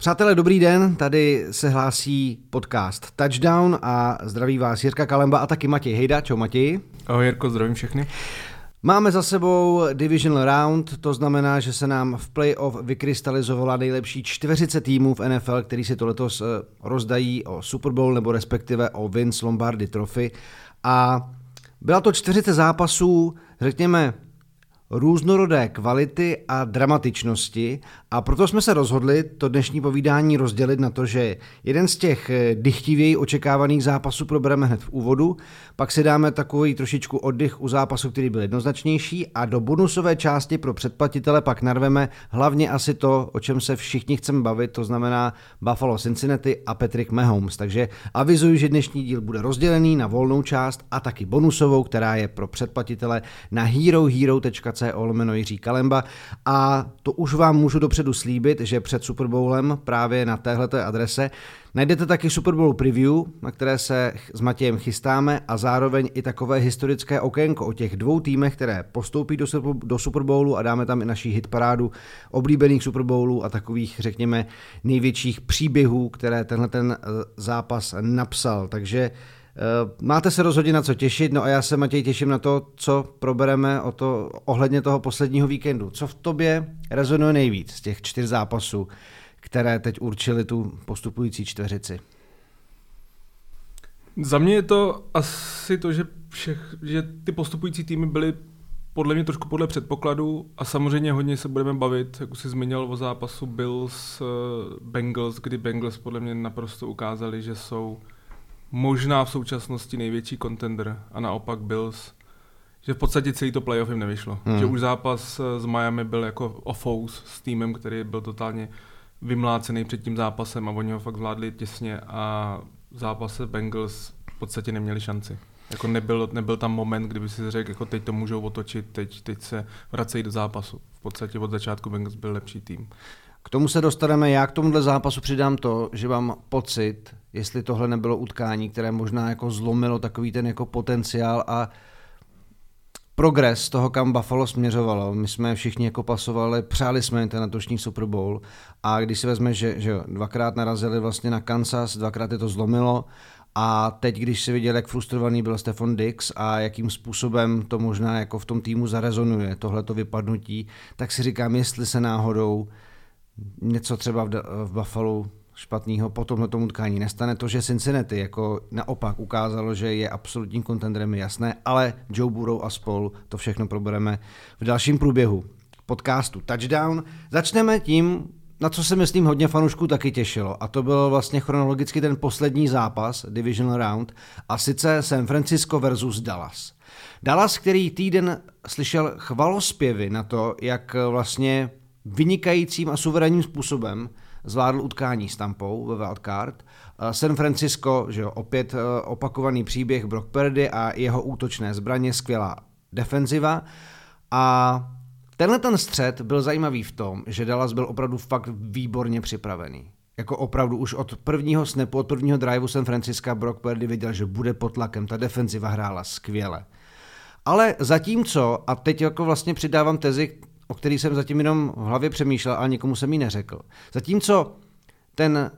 Přátelé, dobrý den, tady se hlásí podcast Touchdown a zdraví vás Jirka Kalemba a taky Matěj Hejda. Čau Matěj. Ahoj Jirko, zdravím všechny. Máme za sebou Divisional Round, to znamená, že se nám v playoff vykrystalizovala nejlepší čtveřice týmů v NFL, který si to letos eh, rozdají o Super Bowl nebo respektive o Vince Lombardi Trophy. A byla to čtveřice zápasů, řekněme, různorodé kvality a dramatičnosti a proto jsme se rozhodli to dnešní povídání rozdělit na to, že jeden z těch eh, dychtivěji očekávaných zápasů probereme hned v úvodu, pak si dáme takový trošičku oddych u zápasu, který byl jednoznačnější a do bonusové části pro předplatitele pak narveme hlavně asi to, o čem se všichni chceme bavit, to znamená Buffalo Cincinnati a Patrick Mahomes. Takže avizuji, že dnešní díl bude rozdělený na volnou část a taky bonusovou, která je pro předplatitele na herohero.co lomeno Jiří Kalemba a to už vám můžu dopředu slíbit, že před Super Bowlem právě na téhleté adrese Najdete taky Super Bowl preview, na které se s Matějem chystáme a zároveň i takové historické okénko o těch dvou týmech, které postoupí do, do Super Bowlu a dáme tam i naší hitparádu oblíbených Super Bowlů a takových, řekněme, největších příběhů, které tenhle ten eh, zápas napsal. Takže máte se rozhodně na co těšit, no a já se Matěj těším na to, co probereme o to, ohledně toho posledního víkendu. Co v tobě rezonuje nejvíc z těch čtyř zápasů? které teď určily tu postupující čtveřici? Za mě je to asi to, že, všech, že ty postupující týmy byly podle mě trošku podle předpokladu a samozřejmě hodně se budeme bavit, jak už jsi zmínil o zápasu Bills Bengals, kdy Bengals podle mě naprosto ukázali, že jsou možná v současnosti největší contender a naopak Bills, že v podstatě celý to playoff jim nevyšlo. Hmm. Že už zápas s Miami byl jako ofous s týmem, který byl totálně vymlácený před tím zápasem a oni ho fakt zvládli těsně a v zápase Bengals v podstatě neměli šanci. Jako nebyl, nebyl tam moment, kdyby si řekl, jako teď to můžou otočit, teď, teď se vracejí do zápasu. V podstatě od začátku Bengals byl lepší tým. K tomu se dostaneme, já k tomuhle zápasu přidám to, že mám pocit, jestli tohle nebylo utkání, které možná jako zlomilo takový ten jako potenciál a progres toho, kam Buffalo směřovalo. My jsme všichni jako pasovali, přáli jsme ten letošní Super Bowl a když si vezme, že, že dvakrát narazili vlastně na Kansas, dvakrát je to zlomilo a teď, když si viděl, jak frustrovaný byl Stefan Dix a jakým způsobem to možná jako v tom týmu zarezonuje, tohleto vypadnutí, tak si říkám, jestli se náhodou něco třeba v, v Buffalo špatného po tomhle tomu utkání nestane. To, že Cincinnati jako naopak ukázalo, že je absolutním kontendrem, jasné, ale Joe Burrow a spol, to všechno probereme v dalším průběhu podcastu Touchdown. Začneme tím, na co se myslím hodně fanoušků taky těšilo. A to byl vlastně chronologicky ten poslední zápas, Divisional Round, a sice San Francisco versus Dallas. Dallas, který týden slyšel chvalospěvy na to, jak vlastně vynikajícím a suverénním způsobem zvládl utkání s Tampou ve wildcard. Eh, San Francisco, že jo, opět eh, opakovaný příběh Brock Purdy a jeho útočné zbraně, skvělá defenziva. A tenhle ten střed byl zajímavý v tom, že Dallas byl opravdu fakt výborně připravený. Jako opravdu už od prvního snapu, od prvního driveu San Francisco Brock Purdy viděl, že bude pod tlakem, ta defenziva hrála skvěle. Ale zatímco, a teď jako vlastně přidávám tezi o který jsem zatím jenom v hlavě přemýšlel, ale nikomu jsem ji neřekl. Zatímco ten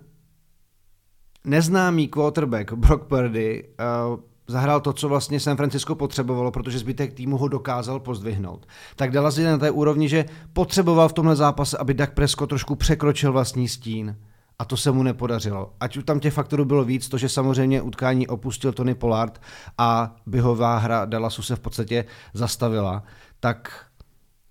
neznámý quarterback Brock Purdy uh, zahrál to, co vlastně San Francisco potřebovalo, protože zbytek týmu ho dokázal pozdvihnout. Tak Dallas je na té úrovni, že potřeboval v tomhle zápase, aby Dak Prescott trošku překročil vlastní stín. A to se mu nepodařilo. Ať už tam těch faktorů bylo víc, to, že samozřejmě utkání opustil Tony Pollard a běhová hra Dallasu se v podstatě zastavila, tak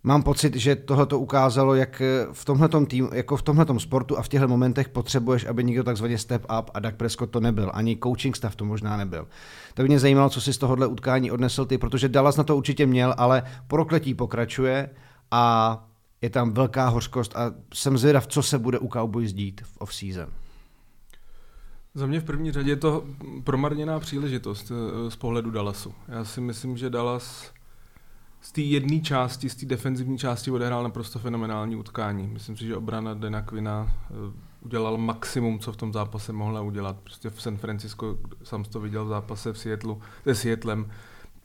Mám pocit, že tohle to ukázalo, jak v tomhletom tým, jako v tomhletom sportu a v těchto momentech potřebuješ, aby někdo takzvaně step up a Dak Prescott to nebyl. Ani coaching stav to možná nebyl. Tak mě zajímalo, co si z tohohle utkání odnesl ty, protože Dallas na to určitě měl, ale prokletí pokračuje a je tam velká hořkost a jsem zvědav, co se bude u Cowboys dít v off-season. Za mě v první řadě je to promarněná příležitost eh, z pohledu Dallasu. Já si myslím, že Dallas z té jedné části, z té defenzivní části odehrál naprosto fenomenální utkání. Myslím si, že obrana Dena Quina eh, udělal maximum, co v tom zápase mohla udělat. Prostě v San Francisco, sám to viděl v zápase v Seattleu, se Seattlem,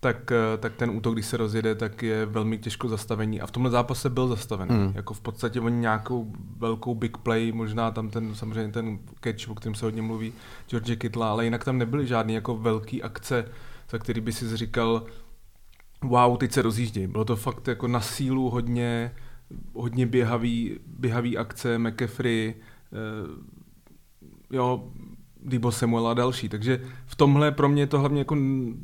tak, eh, tak ten útok, když se rozjede, tak je velmi těžko zastavení. A v tomhle zápase byl zastaven. Mm. Jako v podstatě oni nějakou velkou big play, možná tam ten samozřejmě ten catch, o kterém se hodně mluví, George Kittla, ale jinak tam nebyly žádné jako velké akce, za který by si říkal, wow, teď se rozjíždějí. Bylo to fakt jako na sílu hodně, hodně běhavý, běhavý akce, McAfee, eh, jo, Debo Samuel a další. Takže v tomhle pro mě je to hlavně jako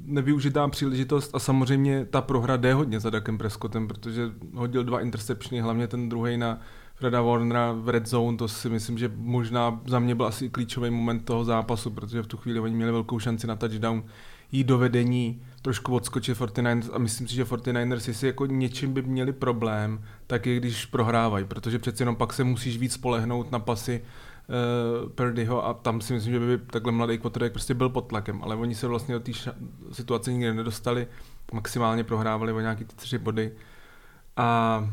nevyužitá příležitost a samozřejmě ta prohra jde hodně za Dakem Prescottem, protože hodil dva interceptiony, hlavně ten druhý na Freda Warnera v red zone, to si myslím, že možná za mě byl asi klíčový moment toho zápasu, protože v tu chvíli oni měli velkou šanci na touchdown jít do vedení, trošku odskočit 49ers a myslím si, že 49ers, jestli jako něčím by měli problém, tak je když prohrávají, protože přeci jenom pak se musíš víc spolehnout na pasy uh, Purdyho a tam si myslím, že by takhle mladý quarterback prostě byl pod tlakem, ale oni se vlastně do té situace nikdy nedostali, maximálně prohrávali o nějaký ty tři body a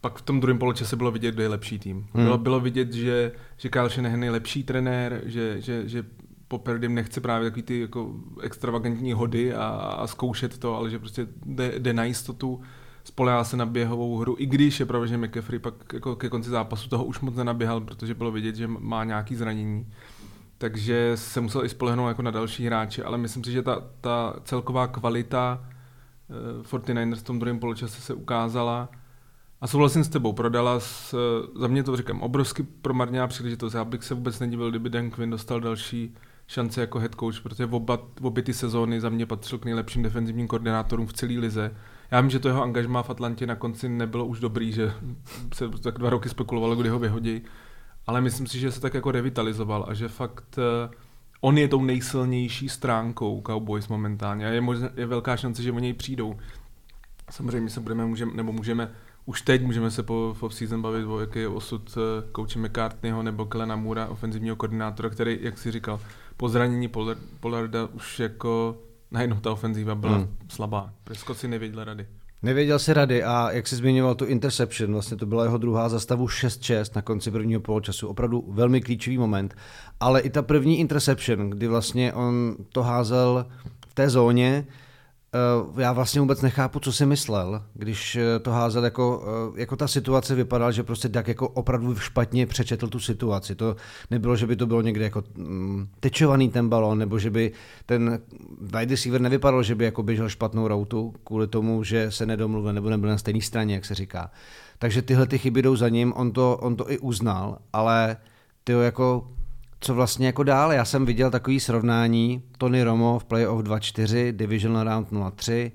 pak v tom druhém poločase bylo vidět, kdo je lepší tým. Hmm. Bylo, bylo vidět, že, že Kyle Shanahan je lepší trenér, že, že, že po Perdym nechce právě takový ty jako extravagantní hody a, a zkoušet to, ale že prostě jde, jde na jistotu spolehá se na běhovou hru, i když je pravda, že McAfee pak jako ke konci zápasu toho už moc nenaběhal, protože bylo vidět, že má nějaký zranění. Takže se musel i spolehnout jako na další hráče, ale myslím si, že ta, ta celková kvalita uh, 49ers v tom druhém poločase se ukázala. A souhlasím s tebou, prodala s, za mě to říkám, obrovsky promarněná příležitost. Já bych se vůbec nedivil, kdyby Dan Quinn dostal další šance jako head coach, protože oba, obě ty sezóny za mě patřil k nejlepším defenzivním koordinátorům v celé lize já vím, že to jeho angažmá v Atlantě na konci nebylo už dobrý, že se tak dva roky spekulovalo, kdy ho vyhodí, ale myslím si, že se tak jako revitalizoval a že fakt eh, on je tou nejsilnější stránkou Cowboys momentálně a je, možná, je velká šance, že o něj přijdou. Samozřejmě se budeme, můžeme, nebo můžeme, už teď můžeme se po, po season bavit o jaký je osud kouče eh, McCartneyho nebo Kelena Moora, ofenzivního koordinátora, který, jak si říkal, po zranění Pollarda už jako najednou ta ofenzíva byla hmm. slabá. Prescott si nevěděl rady. Nevěděl si rady a jak jsi zmiňoval tu interception, vlastně to byla jeho druhá za stavu 6-6 na konci prvního poločasu, opravdu velmi klíčový moment, ale i ta první interception, kdy vlastně on to házel v té zóně, já vlastně vůbec nechápu, co si myslel, když eh, to házel jako, eh, jako ta situace vypadala, že prostě tak jako opravdu špatně přečetl tu situaci. To nebylo, že by to bylo někde jako mm, tečovaný ten balon, nebo že by ten wide receiver nevypadal, že by jako běžel špatnou routu kvůli tomu, že se nedomluvil nebo nebyl na stejné straně, jak se říká. Takže tyhle ty chyby jdou za ním, on to, on to i uznal, ale ty jako co vlastně jako dál. Já jsem viděl takový srovnání Tony Romo v playoff 2-4, Division Round 0-3,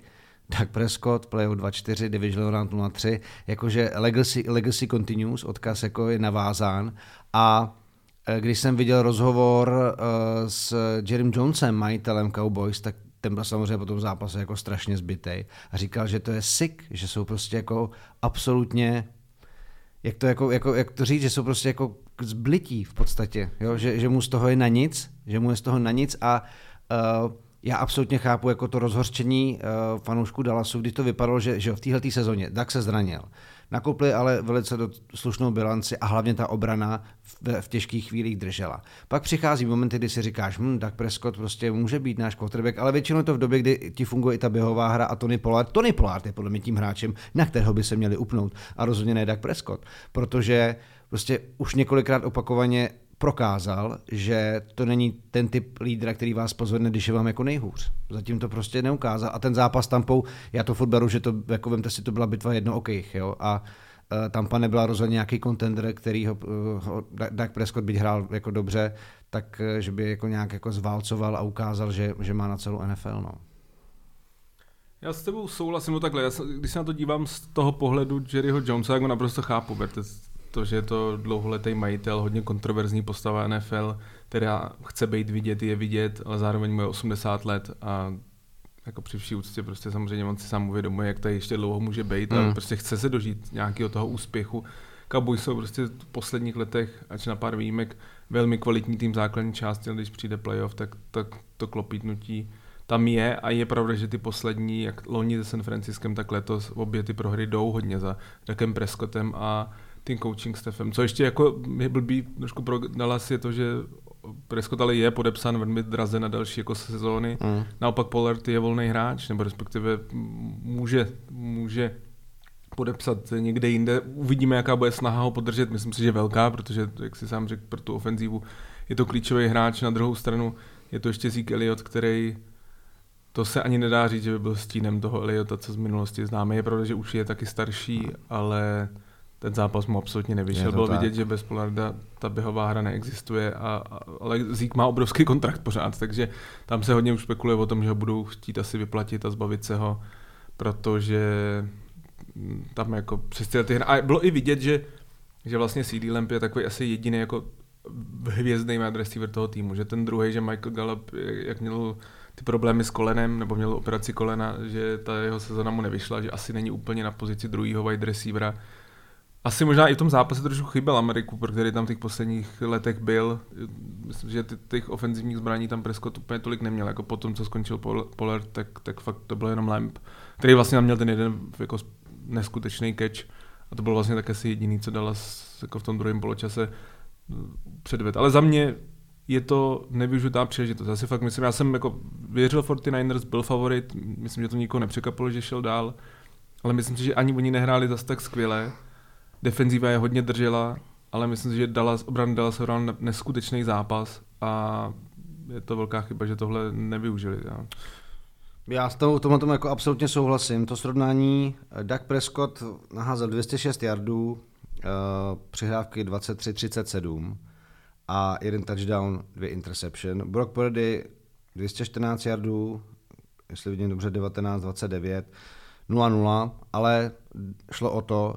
Doug Prescott, playoff 2-4, Division Round 0-3, jakože legacy, legacy continues, odkaz jako je navázán a e, když jsem viděl rozhovor uh, s Jerem Jonesem, majitelem Cowboys, tak ten byl samozřejmě po tom zápase jako strašně zbytej a říkal, že to je sick, že jsou prostě jako absolutně jak to, jako, jako, jak to říct, že jsou prostě jako zblití v podstatě, jo? Že, že mu z toho je na nic, že mu je z toho na nic a uh, já absolutně chápu jako to rozhorčení uh, fanoušků Dallasu, kdy to vypadalo, že, že v téhle sezóně tak se zranil. Nakoupili ale velice do slušnou bilanci a hlavně ta obrana v, v těžkých chvílích držela. Pak přichází momenty, kdy si říkáš, hm, tak Prescott prostě může být náš quarterback, ale většinou to v době, kdy ti funguje i ta běhová hra a Tony Pollard. Tony Pollard je podle mě tím hráčem, na kterého by se měli upnout a rozhodně ne Dak Prescott, protože prostě už několikrát opakovaně prokázal, že to není ten typ lídra, který vás pozvedne, když je vám jako nejhůř. Zatím to prostě neukázal. A ten zápas Tampou, já to furt beru, že to, jako vemte si, to byla bitva jednookých, jo. A uh, Tampa nebyla rozhodně nějaký kontender, který ho, uh, Dak Prescott byť hrál jako dobře, tak uh, že by jako nějak jako zválcoval a ukázal, že, že má na celou NFL, no. Já s tebou souhlasím, no takhle, já, když se na to dívám z toho pohledu Jerryho Jonesa, jak ho naprosto chápu, berte to, že je to dlouholetý majitel, hodně kontroverzní postava NFL, která chce být vidět, je vidět, ale zároveň mu je 80 let a jako při vší úctě prostě samozřejmě on si sám uvědomuje, jak to ještě dlouho může být mm. a prostě chce se dožít nějakého toho úspěchu. Cowboys jsou prostě v posledních letech, ač na pár výjimek, velmi kvalitní tým základní části, když přijde playoff, tak, tak to klopítnutí tam je a je pravda, že ty poslední, jak loni se San Franciskem, tak letos obě ty prohry jdou hodně za Dakem Prescottem a tím coaching staffem. Co ještě jako je blbý trošku pro Dallas je to, že Prescott ale je podepsán velmi draze na další jako sezóny. Mm. Naopak Pollard je volný hráč, nebo respektive může, může podepsat někde jinde. Uvidíme, jaká bude snaha ho podržet. Myslím si, že velká, protože, jak si sám řekl, pro tu ofenzívu je to klíčový hráč. Na druhou stranu je to ještě Zeke Elliot, který to se ani nedá říct, že by byl stínem toho Eliota, co z minulosti známe. Je pravda, že už je taky starší, ale ten zápas mu absolutně nevyšel. Bylo tak. vidět, že bez Polarda ta běhová hra neexistuje, a, a, ale Zík má obrovský kontrakt pořád, takže tam se hodně už spekuluje o tom, že ho budou chtít asi vyplatit a zbavit se ho, protože tam jako přes ty hry. A bylo i vidět, že, že vlastně CD Lamp je takový asi jediný jako hvězdný wide receiver toho týmu, že ten druhý, že Michael Gallup, jak měl ty problémy s kolenem, nebo měl operaci kolena, že ta jeho sezona mu nevyšla, že asi není úplně na pozici druhého wide receivera. Asi možná i v tom zápase trošku chyběl Ameriku, který tam v těch posledních letech byl. Myslím, že ty, těch ofenzivních zbraní tam Prescott úplně tolik neměl, jako po tom, co skončil Pollard, tak, tak fakt to byl jenom Lamp, který vlastně měl ten jeden jako neskutečný catch a to byl vlastně tak asi jediný, co dala jako v tom druhém poločase předved. Ale za mě je to nevyužitá příležitost. Já si fakt myslím, já jsem jako věřil 49ers, byl favorit, myslím, že to nikoho nepřekvapilo, že šel dál, ale myslím si, že ani oni nehráli zase tak skvěle. Defenziva je hodně držela, ale myslím si, že Dallas, obran Dallas hrál neskutečný zápas a je to velká chyba, že tohle nevyužili. Já. Já s tom, tom, tom jako absolutně souhlasím. To srovnání eh, Doug Prescott naházel 206 yardů, uh, přihrávky 23-37 a jeden touchdown, dvě interception. Brock Purdy 214 yardů, jestli vidím dobře, 19-29, 0-0, ale šlo o to,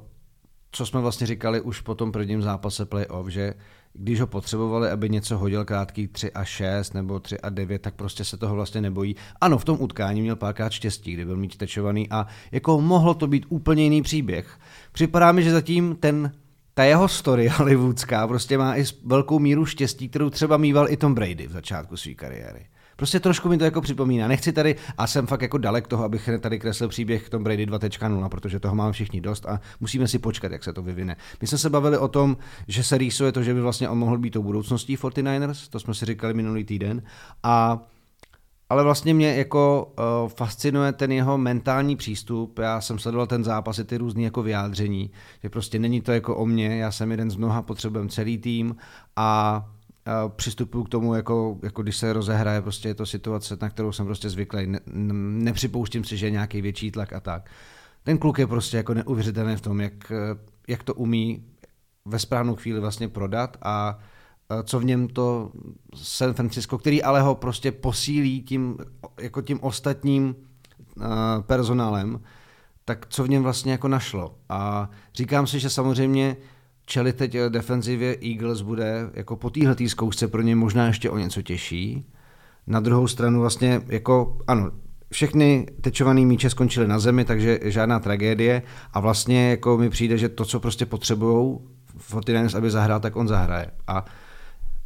co jsme vlastně říkali už po tom prvním zápase playoff, že když ho potřebovali, aby něco hodil krátký 3 a 6 nebo 3 a 9, tak prostě se toho vlastně nebojí. Ano, v tom utkání měl párkrát štěstí, kdy byl mít tečovaný a jako mohlo to být úplně jiný příběh. Připadá mi, že zatím ten ta jeho story hollywoodská prostě má i velkou míru štěstí, kterou třeba mýval i Tom Brady v začátku své kariéry. Prostě trošku mi to jako připomíná. Nechci tady, a jsem fakt jako dalek toho, abych tady kreslil příběh Tom Brady 2.0, protože toho máme všichni dost a musíme si počkat, jak se to vyvine. My jsme se bavili o tom, že se rýsuje to, že by vlastně on mohl být tou budoucností 49ers, to jsme si říkali minulý týden. A ale vlastně mě jako uh, fascinuje ten jeho mentální přístup. Já jsem sledoval ten zápas i ty různé jako vyjádření, že prostě není to jako o mně, já jsem jeden z mnoha, potřebujeme celý tým a přistupuju k tomu, jako, jako když se rozehraje, prostě je to situace, na kterou jsem prostě zvyklý. Ne, nepřipouštím si, že je nějaký větší tlak a tak. Ten kluk je prostě jako neuvěřitelný v tom, jak, jak to umí ve správnou chvíli vlastně prodat a co v něm to San Francisco, který ale ho prostě posílí tím, jako tím ostatním personálem, tak co v něm vlastně jako našlo. A říkám si, že samozřejmě čeli teď defenzivě Eagles bude jako po téhle zkoušce pro ně možná ještě o něco těžší. Na druhou stranu vlastně jako, ano, všechny tečované míče skončily na zemi, takže žádná tragédie a vlastně jako mi přijde, že to, co prostě potřebují Fortinanders, aby zahrál, tak on zahraje. A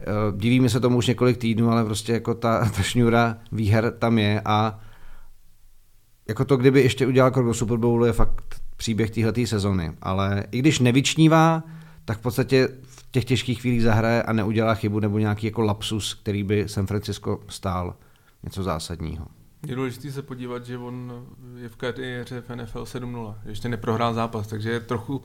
Eh, divíme se tomu už několik týdnů, ale prostě jako ta, ta šňůra výher tam je a jako to, kdyby ještě udělal krok do Super Bowlu, je fakt příběh téhleté sezony. Ale i když nevyčnívá, tak v podstatě v těch těžkých chvílích zahraje a neudělá chybu nebo nějaký jako lapsus, který by San Francisco stál něco zásadního. Je důležité se podívat, že on je v kariéře v NFL 7-0. Ještě neprohrál zápas, takže je trochu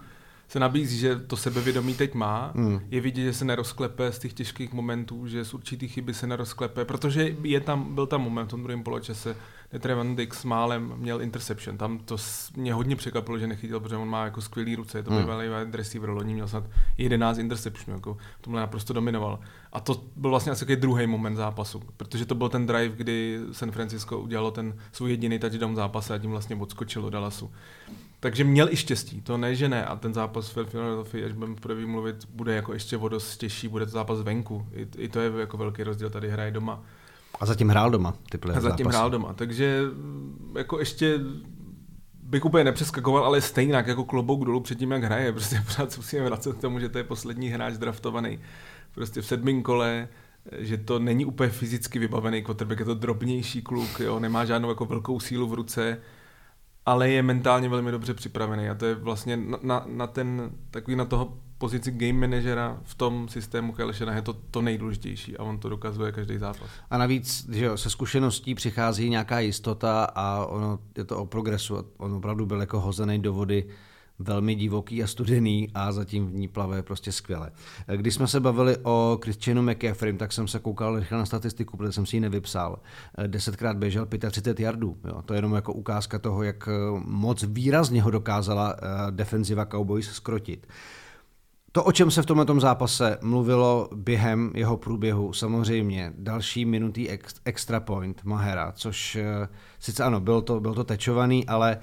se nabízí, že to sebevědomí teď má. Hmm. Je vidět, že se nerozklepe z těch těžkých momentů, že z určitých chyby se nerozklepe, protože je tam, byl tam moment v tom druhém poločase, kde Trevon Dix málem měl interception. Tam to mě hodně překvapilo, že nechytil, protože on má jako skvělý ruce, je to hmm. bývalý wide receiver, loni měl snad 11 interceptionů, jako v tomhle naprosto dominoval. A to byl vlastně asi druhý moment zápasu, protože to byl ten drive, kdy San Francisco udělalo ten svůj jediný touchdown zápase a tím vlastně odskočilo Dallasu. Takže měl i štěstí, to ne, že ne. A ten zápas v Philadelphia, až budeme první mluvit, bude jako ještě o dost těžší, bude to zápas venku. I, I, to je jako velký rozdíl, tady hraje doma. A zatím hrál doma, ty A zatím zápas. hrál doma, takže jako ještě bych úplně nepřeskakoval, ale stejně jako klobouk dolů před tím, jak hraje. Prostě pořád se musíme vracet k tomu, že to je poslední hráč draftovaný prostě v sedmém kole, že to není úplně fyzicky vybavený quarterback, je to drobnější kluk, jo, nemá žádnou jako velkou sílu v ruce, ale je mentálně velmi dobře připravený a to je vlastně na, na, na ten, takový na toho pozici game managera v tom systému Kyle je to to nejdůležitější a on to dokazuje každý zápas. A navíc, že jo, se zkušeností přichází nějaká jistota a ono je to o progresu. On opravdu byl jako hozený do vody velmi divoký a studený a zatím v ní plave prostě skvěle. Když jsme se bavili o Christianu McCaffrey, tak jsem se koukal rychle na statistiku, protože jsem si ji nevypsal. Desetkrát běžel 35 yardů. Jo. To je jenom jako ukázka toho, jak moc výrazně ho dokázala eh, defenziva Cowboys skrotit. To, o čem se v tomto zápase mluvilo během jeho průběhu, samozřejmě další minutý extra point Mahera, což eh, sice ano, byl to, byl to tečovaný, ale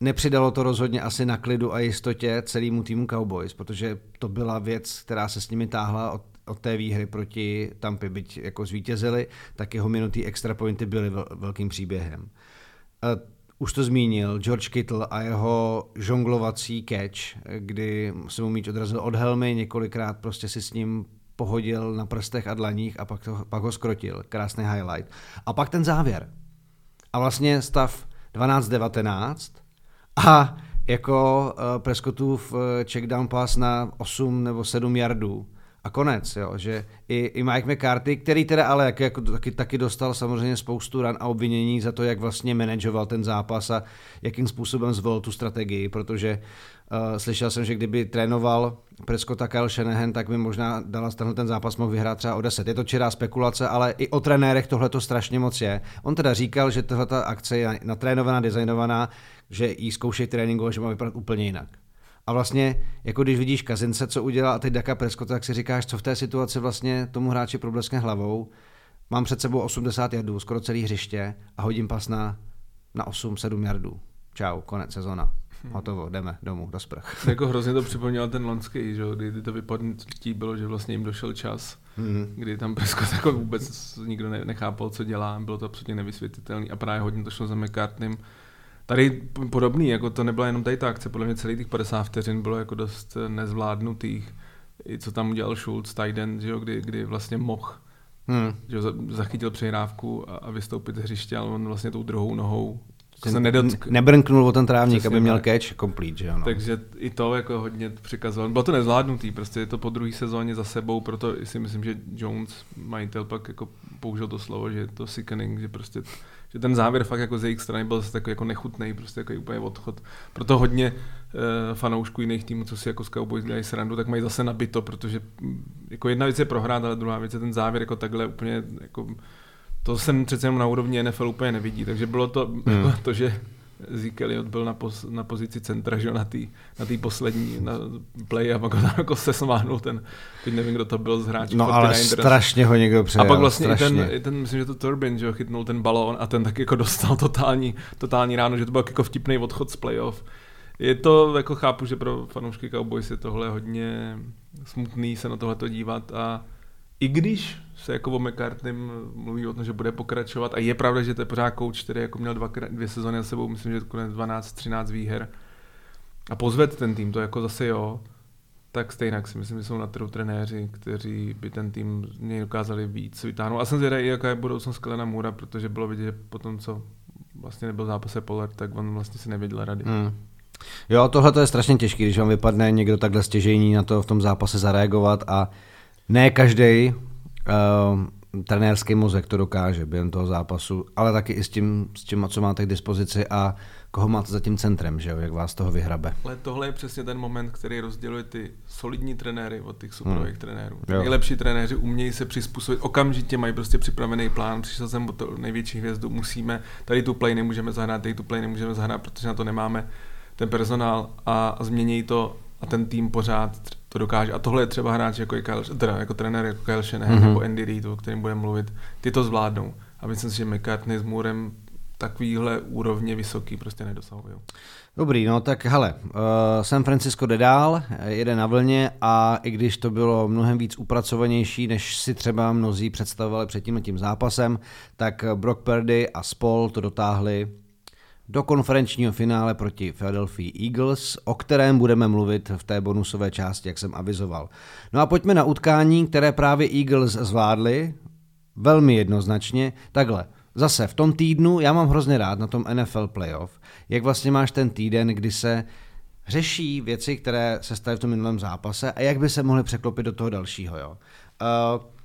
nepřidalo to rozhodně asi na klidu a jistotě celému týmu Cowboys, protože to byla věc, která se s nimi táhla od, od té výhry proti Tampy, byť jako zvítězili, tak jeho minutý extra pointy byly velkým příběhem. Eh, už to zmínil, George Kittle a jeho žonglovací catch, kdy se mu míč odrazil od helmy, několikrát prostě si s ním pohodil na prstech a dlaních a pak, to, pak ho skrotil. Krásný highlight. A pak ten závěr. A vlastně stav 12-19 a jako uh, Prescottův uh, check down pass na 8 nebo 7 yardů a konec, jo, že i, i Mike McCarthy, který teda ale jak, jako, taky, taky dostal samozřejmě spoustu ran a obvinění za to, jak vlastně manažoval ten zápas a jakým způsobem zvolil tu strategii, protože uh, slyšel jsem, že kdyby trénoval Prescotta Kyle Shanahan, tak by možná Dallas tenhle ten zápas mohl vyhrát třeba o 10. Je to čirá spekulace, ale i o trenérech tohle to strašně moc je. On teda říkal, že tahle akce je natrénovaná, designovaná, že jí zkoušejí tréninku a že má vypadat úplně jinak. A vlastně, jako když vidíš Kazince, co udělal a teď Daka Prescott, tak si říkáš, co v té situaci vlastně tomu hráči probleskne hlavou. Mám před sebou 80 jardů, skoro celý hřiště a hodím pas na, na 8-7 jardů. Čau, konec sezona. Hmm. Hotovo, jdeme domů, do sprch. Jako hrozně to připomnělo ten lonský, že? kdy to vypadnutí bylo, že vlastně jim došel čas, hmm. kdy tam Prescott jako vůbec nikdo nechápal, co dělá, bylo to absolutně nevysvětlitelné a právě hodně to šlo za McCartneym Tady podobný, jako to nebyla jenom tady ta akce, podle mě celých těch 50 vteřin bylo jako dost nezvládnutých. I co tam udělal Schulz, Tyden, že jo, kdy, kdy vlastně mohl hmm. že jo, zachytil přehrávku a, a vystoupit z hřiště, ale on vlastně tou druhou nohou se nedotk... Nebrnknul o ten trávník, Přesně aby měl catch complete, že ano. Takže i to jako hodně přikazoval. Bylo to nezvládnutý, prostě je to po druhé sezóně za sebou, proto si myslím, že Jones, majitel, pak jako použil to slovo, že je to sickening, že prostě že ten závěr fakt jako z jejich strany byl takový jako nechutný, prostě jako úplně odchod. Proto hodně uh, fanoušků jiných týmů, co si jako z Cowboys dělají srandu, tak mají zase nabito, protože mm, jako jedna věc je prohrát, ale druhá věc je ten závěr jako takhle úplně jako to jsem přece jenom na úrovni NFL úplně nevidí, takže bylo to hmm. jako to, že Zeke Elliott byl na, pos, na pozici centra, že na té na tý poslední na play a pak ho tam jako se smáhnul ten, teď nevím, kdo to byl z hráčů. No ale strašně ho někdo přejel. A pak vlastně i ten, i ten, myslím, že to Turbin, že ho chytnul ten balón a ten tak jako dostal totální, totální ráno, že to byl jako vtipný odchod z playoff. Je to, jako chápu, že pro fanoušky Cowboys je tohle hodně smutný se na tohle dívat a i když se jako o McCartney mluví o tom, že bude pokračovat a je pravda, že to je pořád coach, který jako měl dva, dvě sezóny za sebou, myslím, že konec 12-13 výher a pozved ten tým, to jako zase jo, tak stejně si myslím, že jsou na trhu trenéři, kteří by ten tým z něj dokázali víc vytáhnout. A jsem zvědavý, jaká je budoucnost Kelena Můra, protože bylo vidět, že potom, co vlastně nebyl zápase Polar, tak on vlastně si nevěděl rady. Hmm. Jo, tohle to je strašně těžké, když vám vypadne někdo takhle stěžejní na to v tom zápase zareagovat a ne každý uh, trenérský mozek to dokáže během toho zápasu, ale taky i s tím, s tím, co máte k dispozici a koho máte za tím centrem, že jo, jak vás toho vyhrabe. Ale tohle je přesně ten moment, který rozděluje ty solidní trenéry od těch superových hmm. trenérů. Ty nejlepší trenéři umějí se přizpůsobit, okamžitě mají prostě připravený plán, přišel jsem o to největší hvězdu, musíme, tady tu play nemůžeme zahrát, tady tu play nemůžeme zahrát, protože na to nemáme ten personál a změní to a ten tým pořád to dokáže. A tohle je třeba hráč jako, Kyle, teda jako trenér jako Kyle Shanahan mm-hmm. nebo Andy Reid, o kterým budeme mluvit, ty to zvládnou. A myslím si, že McCartney s Moorem takovýhle úrovně vysoký prostě nedosahují. Dobrý, no tak hele, uh, San Francisco jde dál, jede na vlně a i když to bylo mnohem víc upracovanější, než si třeba mnozí představovali před tím tím zápasem, tak Brock Purdy a Spol to dotáhli do konferenčního finále proti Philadelphia Eagles, o kterém budeme mluvit v té bonusové části, jak jsem avizoval. No a pojďme na utkání, které právě Eagles zvládli, velmi jednoznačně. Takhle, zase v tom týdnu, já mám hrozně rád na tom NFL playoff, jak vlastně máš ten týden, kdy se řeší věci, které se staly v tom minulém zápase a jak by se mohly překlopit do toho dalšího. Jo. Uh,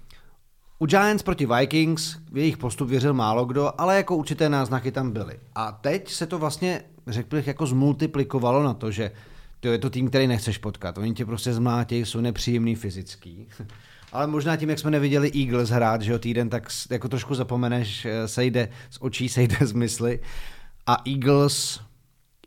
u Giants proti Vikings v jejich postup věřil málo kdo, ale jako určité náznaky tam byly. A teď se to vlastně, řekl bych, jako zmultiplikovalo na to, že to je to tým, který nechceš potkat. Oni tě prostě zmlátějí, jsou nepříjemný fyzický. Ale možná tím, jak jsme neviděli Eagles hrát, že jo, týden, tak jako trošku zapomeneš, eh, sejde z očí, sejde z mysli. A Eagles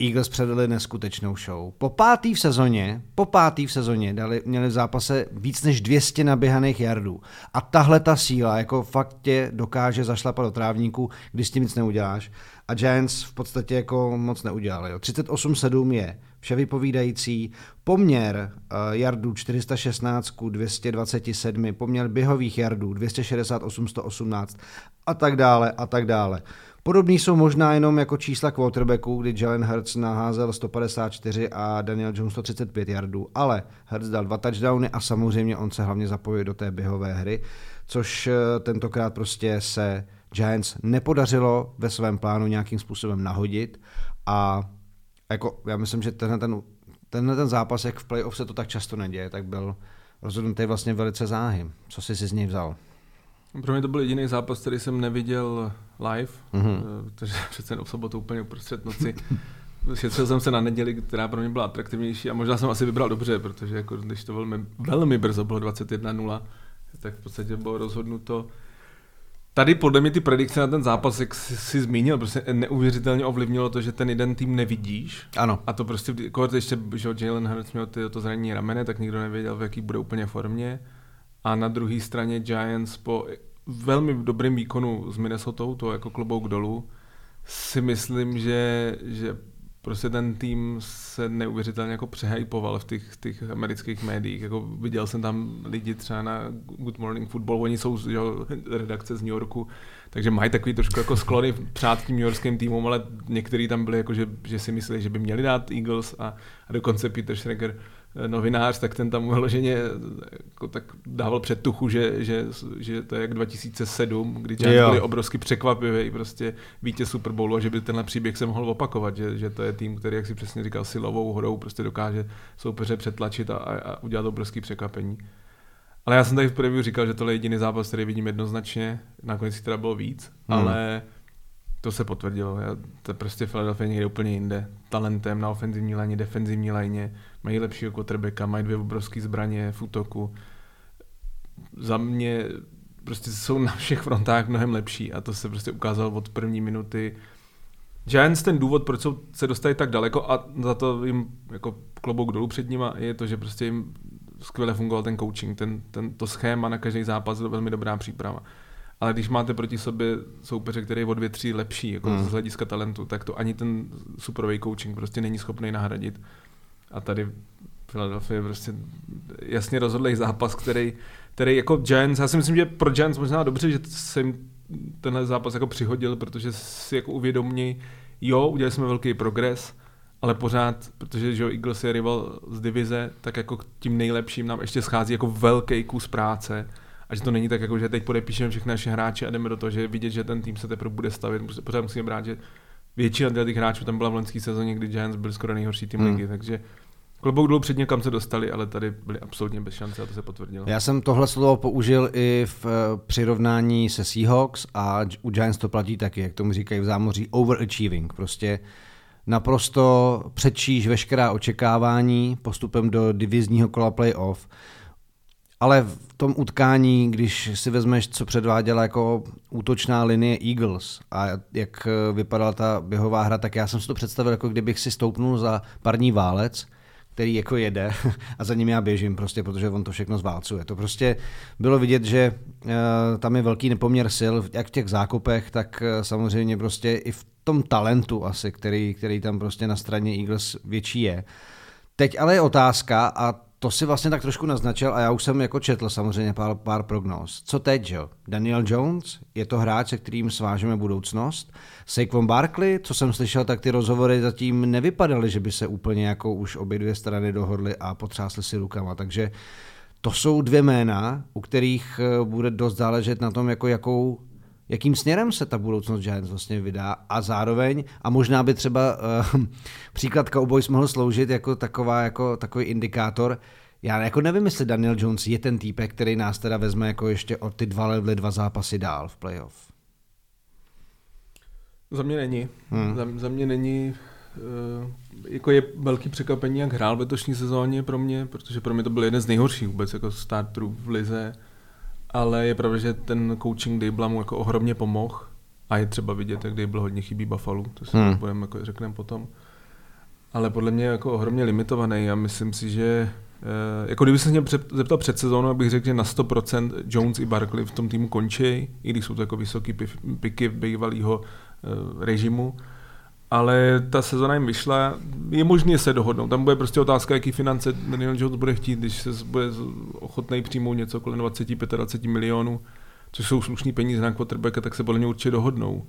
Eagles předali neskutečnou show. Po pátý v sezóně, po pátý v sezóně dali, měli v zápase víc než 200 naběhaných jardů. A tahle ta síla jako fakt tě dokáže zašlapat do trávníku, když s tím nic neuděláš. A Giants v podstatě jako moc neudělali. 38-7 je vše vypovídající. Poměr uh, jardů 416 ku 227, poměr běhových jardů 268-118 a tak dále a tak dále. Podobný jsou možná jenom jako čísla quarterbacku, kdy Jalen Hurts naházel 154 a Daniel Jones 135 yardů, ale Hurts dal dva touchdowny a samozřejmě on se hlavně zapojil do té běhové hry, což eh, tentokrát prostě se Giants nepodařilo ve svém plánu nějakým způsobem nahodit a jako já myslím, že tenhle ten, tenhle ten zápas, jak v playoff se to tak často neděje, tak byl rozhodnutý vlastně velice záhy. Co jsi si z něj vzal? Pro mě to byl jediný zápas, který jsem neviděl live, mm-hmm. protože přece v sobotu úplně uprostřed noci. Šetřil jsem se na neděli, která pro mě byla atraktivnější a možná jsem asi vybral dobře, protože jako, když to velmi, velmi brzo bylo 21-0, tak v podstatě bylo rozhodnuto. Tady podle mě ty predikce na ten zápas, jak jsi, jsi zmínil, prostě neuvěřitelně ovlivnilo to, že ten jeden tým nevidíš. Ano. A to prostě, jako ještě, že Jalen Hurts měl ty, to zranění ramene, tak nikdo nevěděl, v jaký bude úplně formě a na druhé straně Giants po velmi dobrém výkonu s Minnesota, to jako klobouk dolů, si myslím, že, že prostě ten tým se neuvěřitelně jako přehypoval v těch, těch amerických médiích. Jako viděl jsem tam lidi třeba na Good Morning Football, oni jsou jo, redakce z New Yorku, takže mají takový trošku jako sklony přát tím New Yorkským týmům, ale některý tam byli jako, že, že si mysleli, že by měli dát Eagles a, a dokonce Peter Schreger Eh, novinář, tak ten tam vyloženě jako tak dával předtuchu, že, že, že to je jak 2007, kdy Giants byli obrovsky překvapivý, prostě vítěz Super Bowlu a že by tenhle příběh se mohl opakovat, že, že to je tým, který, jak si přesně říkal, silovou hrou prostě dokáže soupeře přetlačit a, a udělat obrovský překvapení. Ale já jsem tady v preview říkal, že tohle je jediný zápas, který vidím jednoznačně, nakonec teda bylo víc, hmm. ale to se potvrdilo. Já, to prostě Philadelphia někde úplně jinde. Talentem na ofenzivní léně, defenzivní léně, mají lepšího quarterbacka, mají dvě obrovské zbraně v útoku. Za mě prostě jsou na všech frontách mnohem lepší a to se prostě ukázalo od první minuty. Giants ten důvod, proč se dostali tak daleko a za to jim jako klobouk dolů před nima je to, že prostě jim skvěle fungoval ten coaching, ten, ten, to schéma na každý zápas, to velmi dobrá příprava. Ale když máte proti sobě soupeře, který je o dvě, tři lepší, jako hmm. z hlediska talentu, tak to ani ten superový coaching prostě není schopný nahradit. A tady Philadelphia prostě jasně rozhodlý zápas, který, který jako Giants, já si myslím, že pro Giants možná dobře, že se jim tenhle zápas jako přihodil, protože si jako uvědomí, jo, udělali jsme velký progres, ale pořád, protože že Eagles je rival z divize, tak jako tím nejlepším nám ještě schází jako velký kus práce a že to není tak, jako, že teď podepíšeme všechny naše hráče a jdeme do toho, že vidět, že ten tým se teprve bude stavit. Pořád musíme brát, že většina těch hráčů tam byla v loňské sezóně, kdy Giants byl skoro nejhorší tým hmm. ligy, takže Klobouk dolů před někam se dostali, ale tady byli absolutně bez šance a to se potvrdilo. Já jsem tohle slovo použil i v eh, přirovnání se Seahawks a u Giants to platí taky, jak tomu říkají v zámoří, overachieving. Prostě naprosto předčíš veškerá očekávání postupem do divizního kola playoff. Ale v tom utkání, když si vezmeš, co předváděla jako útočná linie Eagles a jak vypadala ta běhová hra, tak já jsem si to představil, jako kdybych si stoupnul za parní válec který jako jede a za ním já běžím prostě, protože on to všechno zválcuje. To prostě bylo vidět, že uh, tam je velký nepoměr sil, jak v těch zákopech, tak uh, samozřejmě prostě i v tom talentu asi, který, který tam prostě na straně Eagles větší je. Teď ale je otázka a to si vlastně tak trošku naznačil a já už jsem jako četl samozřejmě pár, pár prognóz. Co teď, jo? Daniel Jones, je to hráč, se kterým svážeme budoucnost. Saquon Barkley, co jsem slyšel, tak ty rozhovory zatím nevypadaly, že by se úplně jako už obě dvě strany dohodly a potřásly si rukama, takže to jsou dvě jména, u kterých eh, bude dost záležet na tom, jako jakou jakým směrem se ta budoucnost Giants vlastně vydá a zároveň, a možná by třeba uh, příklad Cowboys mohl sloužit jako, taková, jako takový indikátor, já jako nevím, jestli Daniel Jones je ten týpek, který nás teda vezme jako ještě o ty dva levely, dva zápasy dál v playoff. Za mě není. Hmm. Za, za mě není uh, jako je velký překvapení, jak hrál v letošní sezóně pro mě, protože pro mě to byl jeden z nejhorších vůbec jako starterů v lize ale je pravda, že ten coaching Dable mu jako ohromně pomohl a je třeba vidět, jak Dable hodně chybí Buffalo, to si hmm. budeme jako řekneme potom. Ale podle mě je jako ohromně limitovaný a myslím si, že eh, jako kdyby se mě zeptal před sezónou, abych řekl, že na 100% Jones i Barkley v tom týmu končí, i když jsou to jako vysoký piky bývalého eh, režimu, ale ta sezona jim vyšla, je možné se dohodnout. Tam bude prostě otázka, jaký finance Daniel Jones bude chtít, když se bude ochotný přijmout něco kolem 20-25 milionů, což jsou slušný peníze na quarterbacka, tak se podle mě určitě dohodnou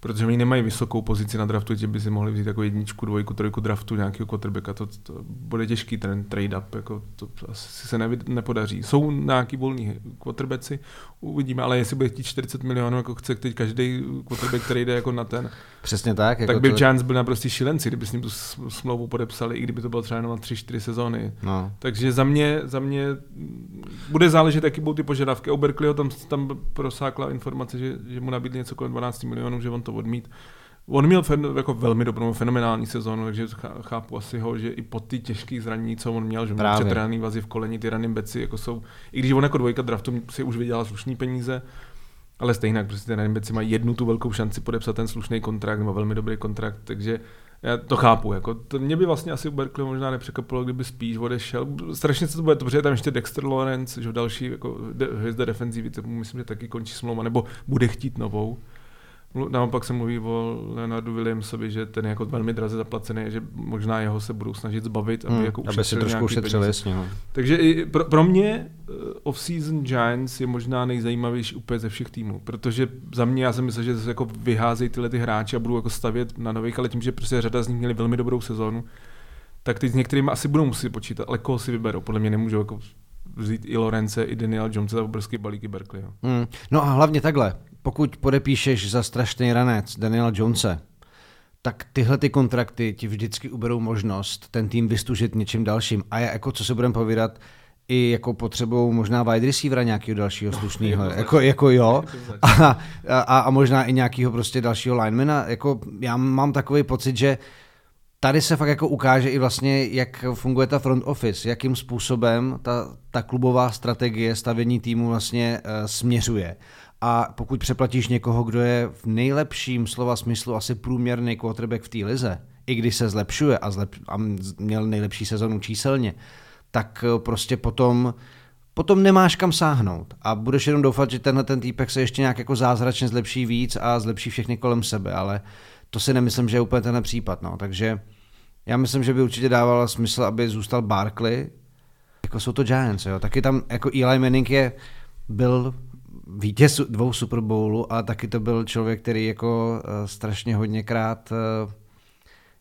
protože oni nemají vysokou pozici na draftu, že by si mohli vzít jako jedničku, dvojku, trojku draftu nějakého quarterbacka, to, to bude těžký ten trade up, jako to asi se nevid, nepodaří. Jsou nějaký volní quarterbacki, uvidíme, ale jestli bude chtít 40 milionů, jako chce teď každý quarterback, který jde jako na ten. Přesně tak. Jako tak by to... Giants byl naprosto šílenci, kdyby s ním tu smlouvu podepsali, i kdyby to bylo třeba jenom na 3-4 sezóny. No. Takže za mě, za mě bude záležet, jaký budou ty požadavky. U tam, tam prosákla informace, že, že mu nabídli něco kolem 12 milionů, že on to to odmít. On měl fen, jako velmi dobrou, fenomenální sezónu, takže chápu asi ho, že i po ty těžké zranění, co on měl, že měl přetrhaný vazy v koleni, ty running beci, jako jsou, i když on jako dvojka draftu si už vydělal slušný peníze, ale stejně, prostě ty running beci mají jednu tu velkou šanci podepsat ten slušný kontrakt, nebo velmi dobrý kontrakt, takže já to chápu. Jako, to mě by vlastně asi u Berkeley možná nepřekvapilo, kdyby spíš odešel. Strašně se to bude dobře, tam ještě Dexter Lawrence, že další jako, de, hvězda defenzivy, myslím, že taky končí smlouva, nebo bude chtít novou. Naopak se mluví o Leonardu Williamsovi, že ten je jako velmi draze zaplacený, že možná jeho se budou snažit zbavit, aby, hmm, jako aby si trošku ušetřil, jasně. No. Takže i pro, pro mě uh, off-season Giants je možná nejzajímavější úplně ze všech týmů, protože za mě já jsem myslel, že se jako vyházejí tyhle ty hráči a budou jako stavět na nových, ale tím, že prostě řada z nich měli velmi dobrou sezónu, tak teď s některými asi budou muset počítat, ale koho si vyberou, podle mě nemůžou jako vzít i Lorence, i Daniel Jones za obrovský balíky Berkeley. Hmm. No a hlavně takhle, pokud podepíšeš za strašný ranec Daniela Jonese, tak tyhle ty kontrakty ti vždycky uberou možnost ten tým vystužit něčím dalším. A jako co se budeme povídat, i jako potřebou možná wide receivera nějakého dalšího no, slušného, no, jako, jako jo, a, a, a možná i nějakého prostě dalšího linemana. Jako já mám takový pocit, že tady se fakt jako ukáže i vlastně, jak funguje ta front office, jakým způsobem ta, ta klubová strategie stavění týmu vlastně uh, směřuje. A pokud přeplatíš někoho, kdo je v nejlepším slova smyslu asi průměrný quarterback v té lize, i když se zlepšuje a, zlep, a měl nejlepší sezonu číselně, tak eh, prostě potom potom nemáš kam sáhnout a budeš jenom doufat, že tenhle ten týpek se ještě nějak jako zázračně zlepší víc a zlepší všechny kolem sebe, ale to si nemyslím, že je úplně ten případ. No. Takže já myslím, že by určitě dávalo smysl, aby zůstal Barkley, jako jsou to Giants, jo. Taky tam jako Eli Manning je, byl vítěz dvou Super Bowlů a taky to byl člověk, který jako uh, strašně hodněkrát uh,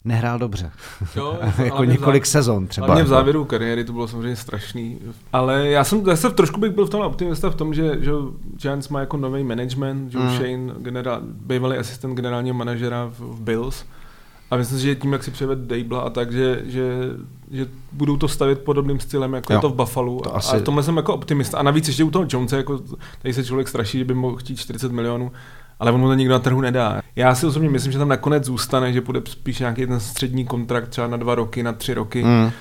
nehrál dobře. Jo, jako několik závěru, sezon třeba. Hlavně v závěru kariéry to bylo samozřejmě strašný. Ale já jsem zase trošku bych byl v tom optimista v tom, že, že Giants má jako nový management, Joe mm. Shane, generál, bývalý asistent generálního manažera v, v Bills. A myslím si, že tím, jak si převed Dable a tak, že, že, že budou to stavět podobným stylem, jako jo, je to v Buffalo. To a, asi... a v tomhle jsem jako optimista. A navíc ještě u toho Jonesa, jako tady se člověk straší, že by mohl chtít 40 milionů, ale on mu to nikdo na trhu nedá. Já si osobně myslím, že tam nakonec zůstane, že bude spíš nějaký ten střední kontrakt třeba na dva roky, na tři roky. Mm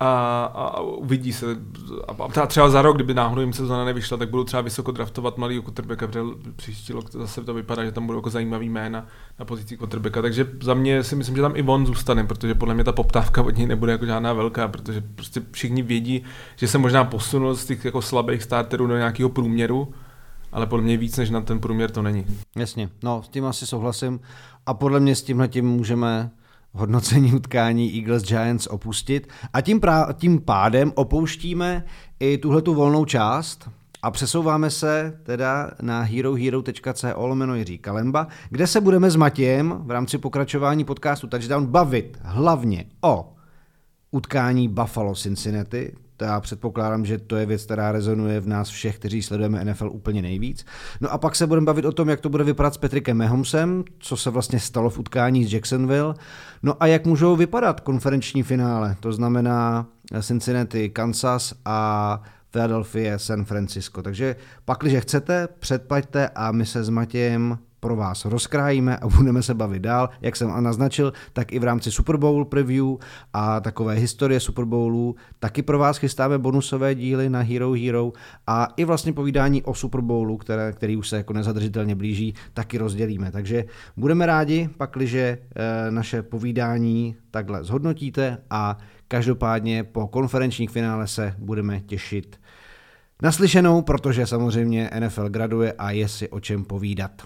a, a uvidí se. A třeba za rok, kdyby náhodou jim sezóna nevyšla, tak budou třeba vysoko draftovat malý quarterbacka, protože příští rok zase to vypadá, že tam budou jako zajímavý jména na pozici quarterbacka. Takže za mě si myslím, že tam i on zůstane, protože podle mě ta poptávka od něj nebude jako žádná velká, protože prostě všichni vědí, že se možná posunul z těch jako slabých starterů do nějakého průměru, ale podle mě víc než na ten průměr to není. Jasně, no s tím asi souhlasím. A podle mě s tímhle tím můžeme hodnocení utkání Eagles Giants opustit. A tím, prá- tím pádem opouštíme i tuhle tu volnou část a přesouváme se teda na herohero.co lomeno Jiří Kalemba, kde se budeme s Matějem v rámci pokračování podcastu Touchdown bavit hlavně o utkání Buffalo Cincinnati, já předpokládám, že to je věc, která rezonuje v nás všech, kteří sledujeme NFL úplně nejvíc. No a pak se budeme bavit o tom, jak to bude vypadat s Patrickem Mahomesem, co se vlastně stalo v utkání s Jacksonville, no a jak můžou vypadat konferenční finále, to znamená Cincinnati, Kansas a Philadelphia, San Francisco. Takže pak, když chcete, předplaťte a my se s Matějem pro vás rozkrájíme a budeme se bavit dál, jak jsem naznačil, tak i v rámci Super Bowl preview a takové historie Super Bowlů. Taky pro vás chystáme bonusové díly na Hero Hero a i vlastně povídání o Super Bowlu, které, který už se jako nezadržitelně blíží, taky rozdělíme. Takže budeme rádi, pakliže e, naše povídání takhle zhodnotíte a každopádně po konferenčních finále se budeme těšit naslyšenou, protože samozřejmě NFL graduje a je si o čem povídat.